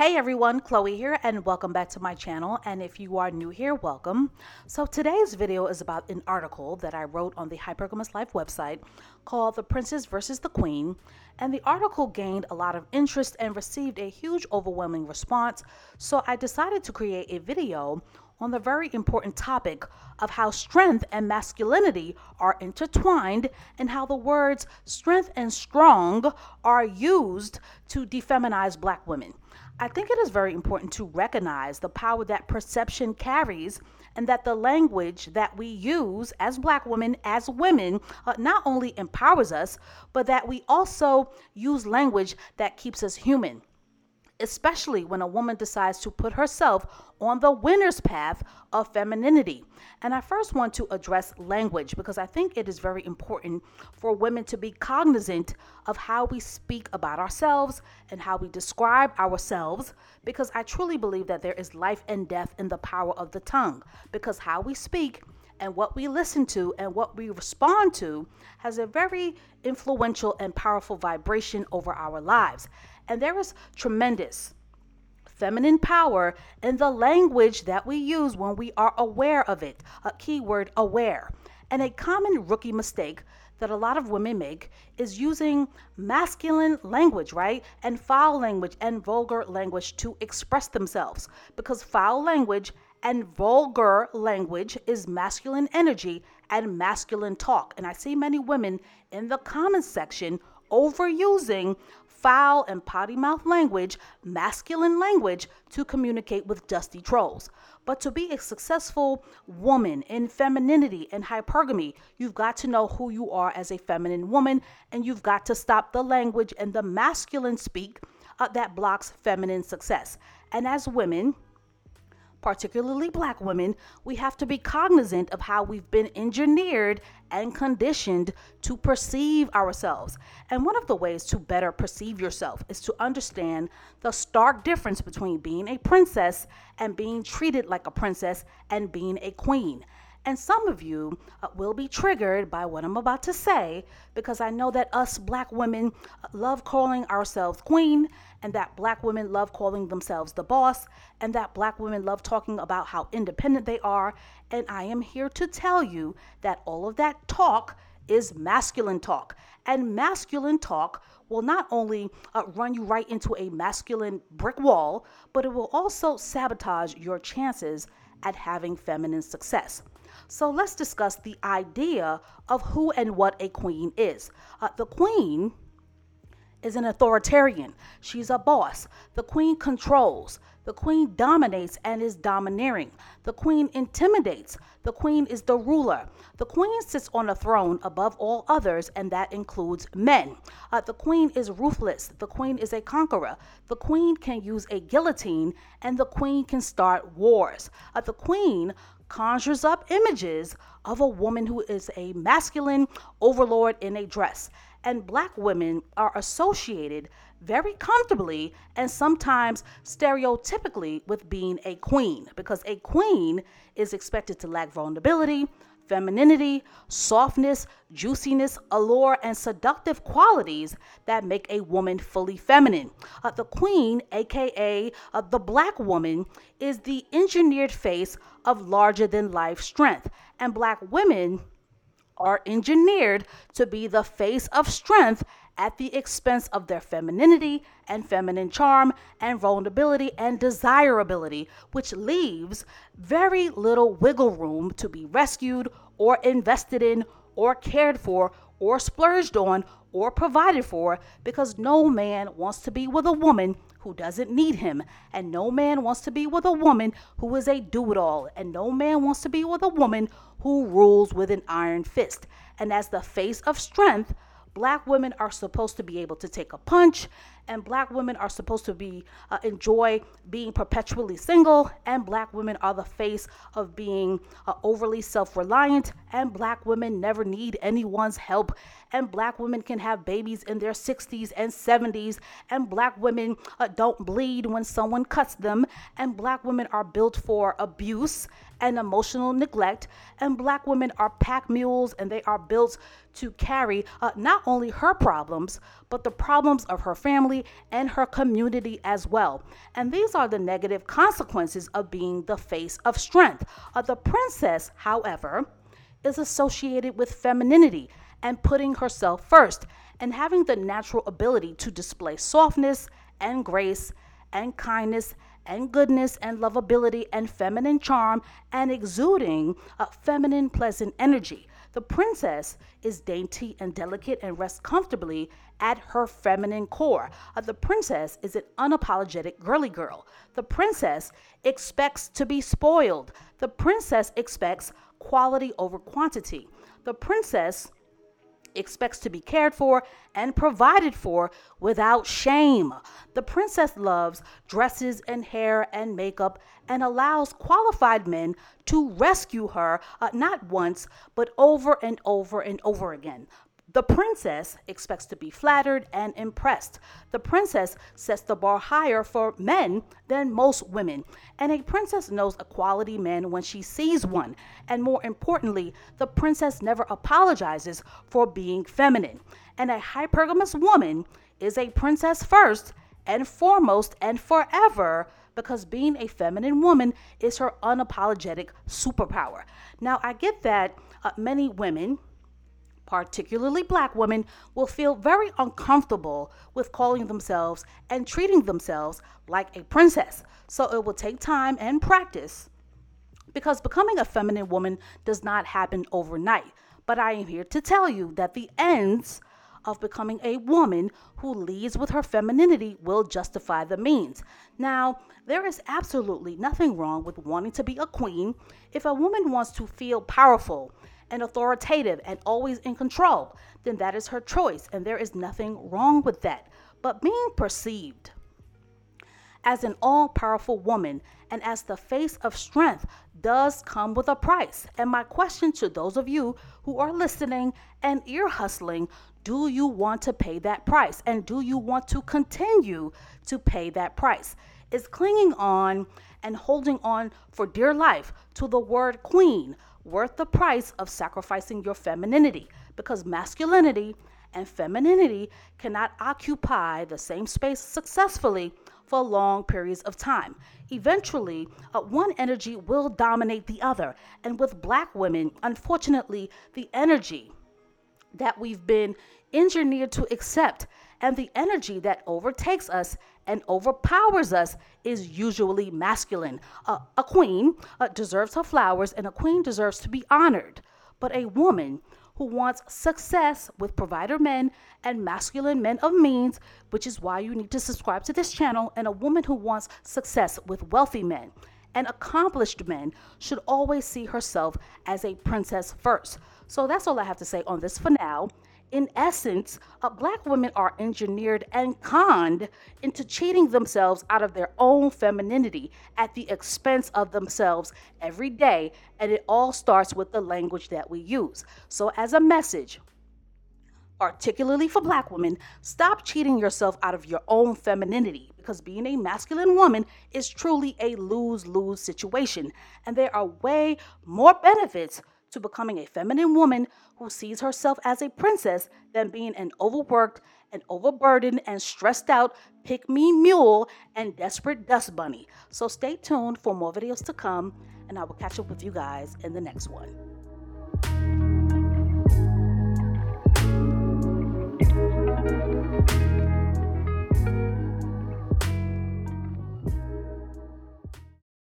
Hey everyone, Chloe here, and welcome back to my channel. And if you are new here, welcome. So today's video is about an article that I wrote on the Hypergamous Life website called The Princess versus the Queen. And the article gained a lot of interest and received a huge, overwhelming response. So I decided to create a video on the very important topic of how strength and masculinity are intertwined and how the words strength and strong are used to defeminize black women. I think it is very important to recognize the power that perception carries and that the language that we use as black women, as women, uh, not only empowers us, but that we also use language that keeps us human especially when a woman decides to put herself on the winner's path of femininity. And I first want to address language because I think it is very important for women to be cognizant of how we speak about ourselves and how we describe ourselves because I truly believe that there is life and death in the power of the tongue because how we speak and what we listen to and what we respond to has a very influential and powerful vibration over our lives. And there is tremendous feminine power in the language that we use when we are aware of it. A keyword aware. And a common rookie mistake that a lot of women make is using masculine language, right? And foul language and vulgar language to express themselves. Because foul language and vulgar language is masculine energy and masculine talk. And I see many women in the comments section overusing foul and potty mouth language, masculine language, to communicate with dusty trolls. But to be a successful woman in femininity and hypergamy, you've got to know who you are as a feminine woman, and you've got to stop the language and the masculine speak uh, that blocks feminine success. And as women, particularly black women, we have to be cognizant of how we've been engineered and conditioned to perceive ourselves. And one of the ways to better perceive yourself is to understand the stark difference between being a princess and being treated like a princess and being a queen. And some of you uh, will be triggered by what I'm about to say because I know that us black women uh, love calling ourselves queen, and that black women love calling themselves the boss, and that black women love talking about how independent they are. And I am here to tell you that all of that talk is masculine talk. And masculine talk will not only uh, run you right into a masculine brick wall, but it will also sabotage your chances at having feminine success. So let's discuss the idea of who and what a queen is. Uh, the queen is an authoritarian. She's a boss. The queen controls. The queen dominates and is domineering. The queen intimidates. The queen is the ruler. The queen sits on a throne above all others, and that includes men. Uh, the queen is ruthless. The queen is a conqueror. The queen can use a guillotine, and the queen can start wars. Uh, the queen conjures up images of a woman who is a masculine overlord in a dress. And black women are associated very comfortably and sometimes stereotypically with being a queen because a queen is expected to lack vulnerability, femininity, softness, juiciness, allure, and seductive qualities that make a woman fully feminine. Uh, the queen, aka uh, the black woman, is the engineered face of larger than life strength, and black women are engineered to be the face of strength at the expense of their femininity and feminine charm and vulnerability and desirability, which leaves very little wiggle room to be rescued or invested in or cared for or splurged on or provided for because no man wants to be with a woman who doesn't need him, and no man wants to be with a woman who is a do it all, and no man wants to be with a woman who rules with an iron fist. And as the face of strength, black women are supposed to be able to take a punch and black women are supposed to be uh, enjoy being perpetually single and black women are the face of being uh, overly self-reliant and black women never need anyone's help and black women can have babies in their 60s and 70s and black women uh, don't bleed when someone cuts them and black women are built for abuse and emotional neglect and black women are pack mules and they are built to carry uh, not only her problems but the problems of her family family and her community as well. And these are the negative consequences of being the face of strength. Uh, the princess, however, is associated with femininity and putting herself first and having the natural ability to display softness and grace and kindness and goodness and lovability and feminine charm and exuding a feminine pleasant energy. The princess is dainty and delicate and rests comfortably at her feminine core. Uh, the princess is an unapologetic girly girl. The princess expects to be spoiled. The princess expects quality over quantity. The princess expects to be cared for and provided for without shame. The princess loves dresses and hair and makeup and allows qualified men to rescue her uh, not once, but over and over and over again. The princess expects to be flattered and impressed. The princess sets the bar higher for men than most women. And a princess knows a quality man when she sees one. And more importantly, the princess never apologizes for being feminine. And a hypergamous woman is a princess first and foremost and forever because being a feminine woman is her unapologetic superpower. Now, I get that uh, many women particularly black women, will feel very uncomfortable with calling themselves and treating themselves like a princess. So it will take time and practice because becoming a feminine woman does not happen overnight. But I am here to tell you that the ends of becoming a woman who leads with her femininity will justify the means. Now, there is absolutely nothing wrong with wanting to be a queen if a woman wants to feel powerful and authoritative and always in control, then that is her choice, and there is nothing wrong with that. But being perceived as an all powerful woman and as the face of strength does come with a price. And my question to those of you who are listening and ear hustling do you want to pay that price? And do you want to continue to pay that price? Is clinging on and holding on for dear life to the word queen worth the price of sacrificing your femininity because masculinity and femininity cannot occupy the same space successfully for long periods of time. Eventually, uh, one energy will dominate the other. And with black women, unfortunately, the energy that we've been engineered to accept and the energy that overtakes us and overpowers us is usually masculine. Uh, a queen uh, deserves her flowers, and a queen deserves to be honored. But a woman who wants success with provider men and masculine men of means, which is why you need to subscribe to this channel, and a woman who wants success with wealthy men and accomplished men should always see herself as a princess first. So that's all I have to say on this for now in essence, uh, black women are engineered and conned into cheating themselves out of their own femininity at the expense of themselves every day. And it all starts with the language that we use. So, as a message, particularly for black women, stop cheating yourself out of your own femininity because being a masculine woman is truly a lose lose situation. And there are way more benefits to becoming a feminine woman who sees herself as a princess than being an overworked and overburdened and stressed out pick me mule and desperate dust bunny. So stay tuned for more videos to come, and I will catch up with you guys in the next one.